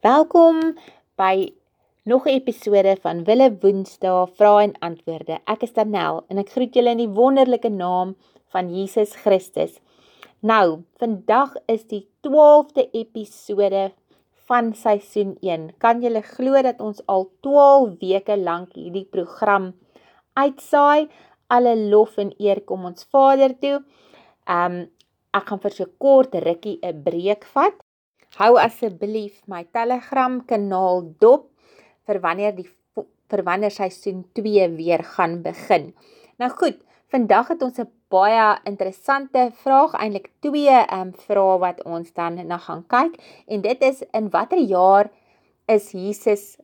Welkom by nog 'n episode van Wille Woensdae Vrae en Antwoorde. Ek is Danel en ek groet julle in die wonderlike naam van Jesus Christus. Nou, vandag is die 12de episode van seisoen 1. Kan julle glo dat ons al 12 weke lank hierdie program uitsaai? Alle lof en eer kom ons Vader toe. Um ek gaan vir so kort rukkie 'n breek vat Hou asseblief my Telegram kanaal dop vir wanneer die vir wanneer seisoen 2 weer gaan begin. Nou goed, vandag het ons 'n baie interessante vraag, eintlik twee ehm um, vrae wat ons dan na gaan kyk en dit is in watter jaar is Jesus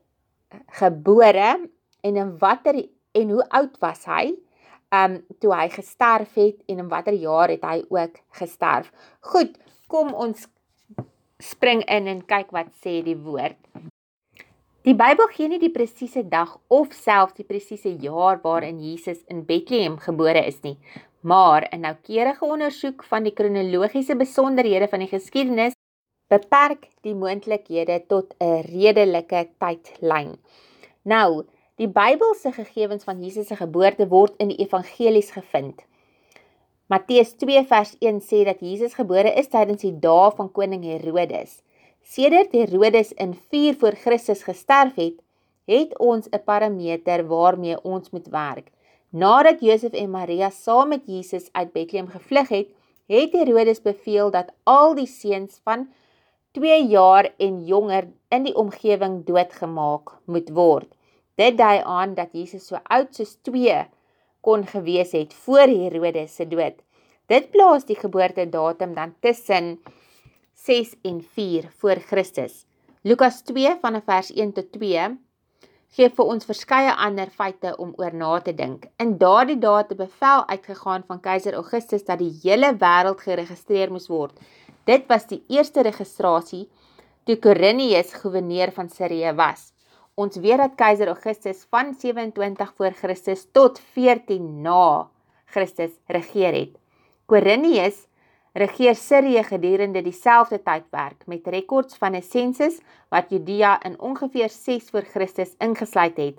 gebore en in watter en hoe oud was hy? Ehm um, toe hy gesterf het en in watter jaar het hy ook gesterf? Goed, kom ons spring in en kyk wat sê die woord. Die Bybel gee nie die presiese dag of selfs die presiese jaar waarin Jesus in Bethlehem gebore is nie, maar 'n noukeurige ondersoek van die kronologiese besonderhede van die geskiedenis beperk die moontlikhede tot 'n redelike tydlyn. Nou, die Bybel se gegevens van Jesus se geboorte word in die evangelies gevind. Matteus 2 vers 1 sê dat Jesus gebore is tydens die dae van koning Herodes. Sedert Herodes in 4 voor Christus gesterf het, het ons 'n parameter waarmee ons moet werk. Nadat Josef en Maria saam met Jesus uit Bethlehem gevlug het, het Herodes beveel dat al die seuns van 2 jaar en jonger in die omgewing doodgemaak moet word. Dit dui aan dat Jesus so oud soos 2 kon gewees het voor Herodes se dood. Dit plaas die geboortedatum dan tussen 6 en 4 voor Christus. Lukas 2 van vers 1 tot 2 gee vir ons verskeie ander feite om oor na te dink. In daardie dae het 'n bevel uitgegaan van keiser Augustus dat die hele wêreld geregistreer moes word. Dit was die eerste registrasie toe Quirinius goewerneur van Sirië was. Ons weet dat keiser Augustus van 27 voor Christus tot 14 na Christus regeer het. Quirinius regeer Sirië gedurende dieselfde tydperk met rekords van 'n sensus wat Judea in ongeveer 6 voor Christus ingesluit het.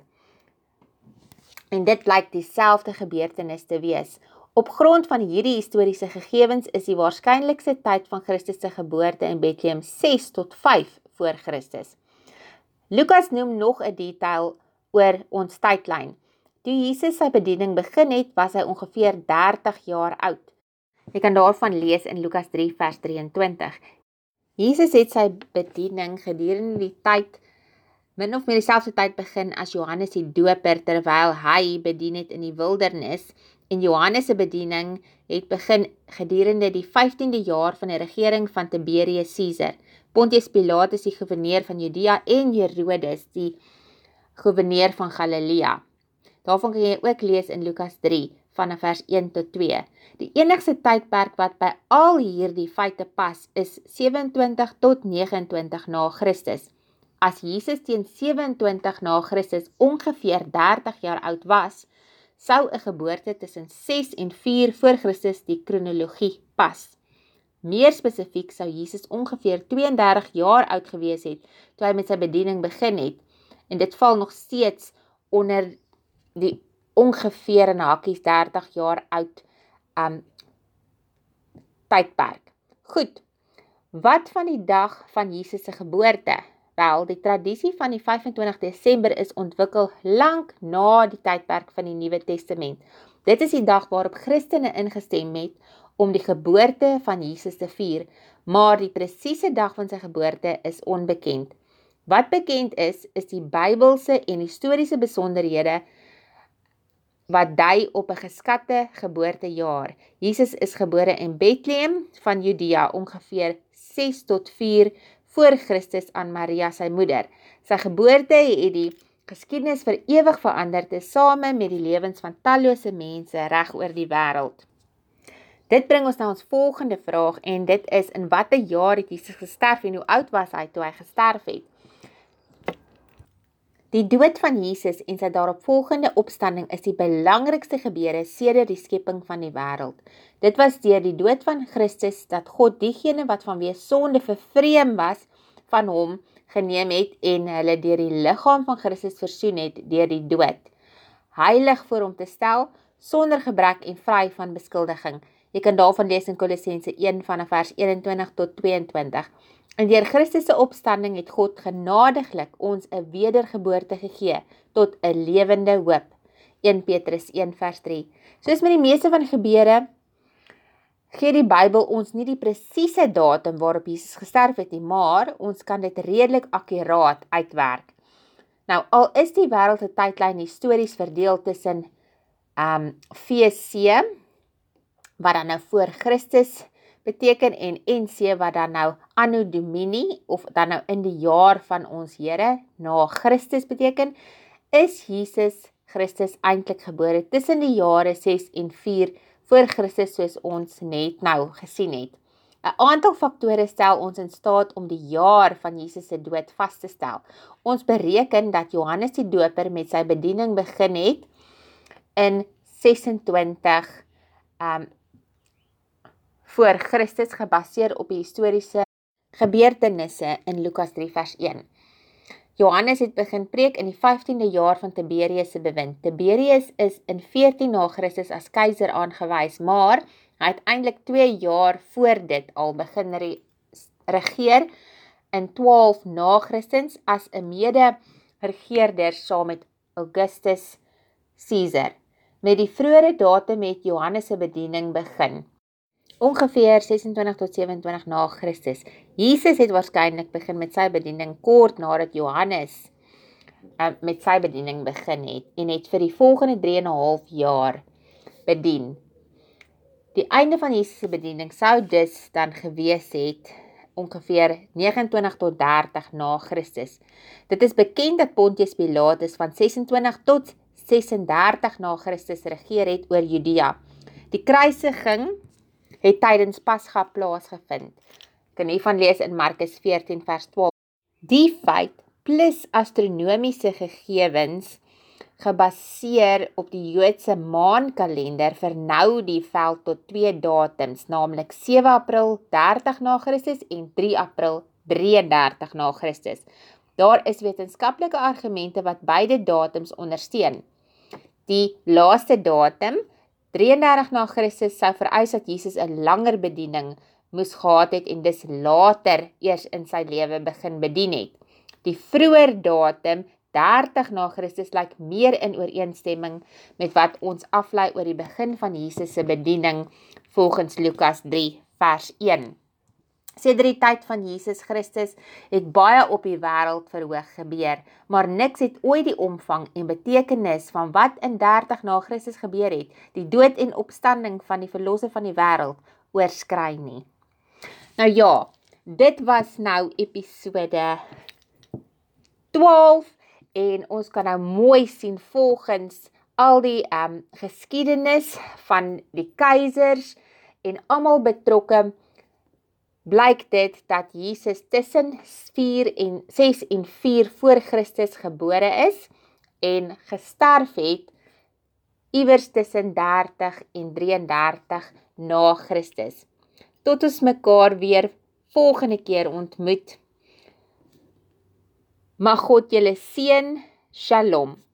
En dit blyk dieselfde gebeurtenis te wees. Op grond van hierdie historiese gegevens is die waarskynlikste tyd van Christus se geboorte in Bethlehem 6 tot 5 voor Christus. Lukas noem nog 'n detail oor ons tydlyn. Toe Jesus sy bediening begin het, was hy ongeveer 30 jaar oud. Jy kan daarvan lees in Lukas 3 vers 23. Jesus het sy bediening gedurende die tyd min of meer dieselfde tyd begin as Johannes die Doper terwyl hy bedien het in die wildernis en Johannes se bediening het begin gedurende die 15de jaar van die regering van Tiberius Caesar. Pontius Pilatus die goewerneur van Judea en Herodes die goewerneur van Galilea. Daarvan kan jy ook lees in Lukas 3 vanaf vers 1 tot 2. Die enigste tydperk wat by al hierdie feite pas is 27 tot 29 na Christus. As Jesus teen 27 na Christus ongeveer 30 jaar oud was, sou 'n geboorte tussen 6 en 4 voor Christus die kronologie pas. Meer spesifiek sou Jesus ongeveer 32 jaar oud gewees het toe hy met sy bediening begin het. En dit val nog steeds onder die ongeveer in hakkies 30 jaar oud um tydperk. Goed. Wat van die dag van Jesus se geboorte? Wel, die tradisie van die 25 Desember is ontwikkel lank na die tydperk van die Nuwe Testament. Dit is die dag waarop Christene ingestem het om die geboorte van Jesus te vier, maar die presiese dag van sy geboorte is onbekend. Wat bekend is, is die Bybelse en historiese besonderhede wat dui op 'n geskatte geboortejaar. Jesus is gebore in Bethlehem van Judea ongeveer 6 tot 4 voor Christus aan Maria sy moeder. Sy geboorte het die geskiedenis vir ewig verander te same met die lewens van tallose mense reg oor die wêreld. Dit bring ons na ons volgende vraag en dit is in watter jaar het Jesus gesterf en hoe oud was hy toe hy gesterf het? Die dood van Jesus en sy daaropvolgende opstanding is die belangrikste gebeure sedert die skepping van die wêreld. Dit was deur die dood van Christus dat God diegene wat vanweë sonde vervreem was van hom geneem het en hulle deur die liggaam van Christus versoen het deur die dood. Heilig voor hom te stel sonder gebrek en vry van beskuldiging. Jy kan daarvan lees in Kolossense 1 vanaf vers 21 tot 22. En deur Christus se opstanding het God genadiglik ons 'n wedergeboorte gegee tot 'n lewende hoop. 1 Petrus 1 vers 3. Soos met die meeste van gebeure gee die Bybel ons nie die presiese datum waarop Jesus gesterf het nie, maar ons kan dit redelik akkuraat uitwerk. Nou, al is die wêreld se tydlyn histories verdeel tussen ehm um, VC wat dan nou voor Christus beteken en NC wat dan nou anno domini of dan nou in die jaar van ons Here na Christus beteken, is Jesus Christus eintlik gebore tussen die jare 6 en 4 voor Christus soos ons net nou gesien het. 'n Aantal faktore stel ons in staat om die jaar van Jesus se dood vas te stel. Ons bereken dat Johannes die Doper met sy bediening begin het in 26 um voor Christus gebaseer op die historiese gebeurtenisse in Lukas 3 vers 1. Johannes het begin preek in die 15de jaar van Tiberius se bewind. Tiberius is in 14 na Christus as keiser aangewys, maar hy het eintlik 2 jaar voor dit al begin re regeer in 12 na Christus as 'n mede-regeerder saam met Augustus Caesar. Met die vroeëre datum het Johannes se bediening begin ongeveer 26 tot 27 na Christus. Jesus het waarskynlik begin met sy bediening kort nadat Johannes uh, met sy bediening begin het en het vir die volgende 3 en 'n half jaar bedien. Die einde van Jesus se bediening sou dus dan gewees het ongeveer 29 tot 30 na Christus. Dit is bekend dat Pontius Pilatus van 26 tot 36 na Christus regeer het oor Judea. Die kruisiging het tydens Pasga plaasgevind. Kan hiervan lees in Markus 14 vers 12. Die feit plus astronomiese gegevens gebaseer op die Joodse maankalender vernou die veld tot twee datums, naamlik 7 April 30 na Christus en 3 April 33 na Christus. Daar is wetenskaplike argumente wat beide datums ondersteun. Die laaste datum 33 na Christus sou vereis dat Jesus 'n langer bediening moes gehad het en dis later eers in sy lewe begin bedien het. Die vroeër datum 30 na Christus lyk meer in ooreenstemming met wat ons aflei oor die begin van Jesus se bediening volgens Lukas 3 vers 1. Sedert die tyd van Jesus Christus het baie op die wêreld verhoog gebeur, maar niks het ooit die omvang en betekenis van wat in 30 na Christus gebeur het, die dood en opstanding van die verlosser van die wêreld oorskry nie. Nou ja, dit was nou episode 12 en ons kan nou mooi sien volgens al die ehm um, geskiedenis van die keisers en almal betrokke blyk dit dat Jesus tussen 4 en 6 en 4 voor Christus gebore is en gesterf het iewers tussen 30 en 33 na Christus. Tot ons mekaar weer volgende keer ontmoet. Mag God julle seën. Shalom.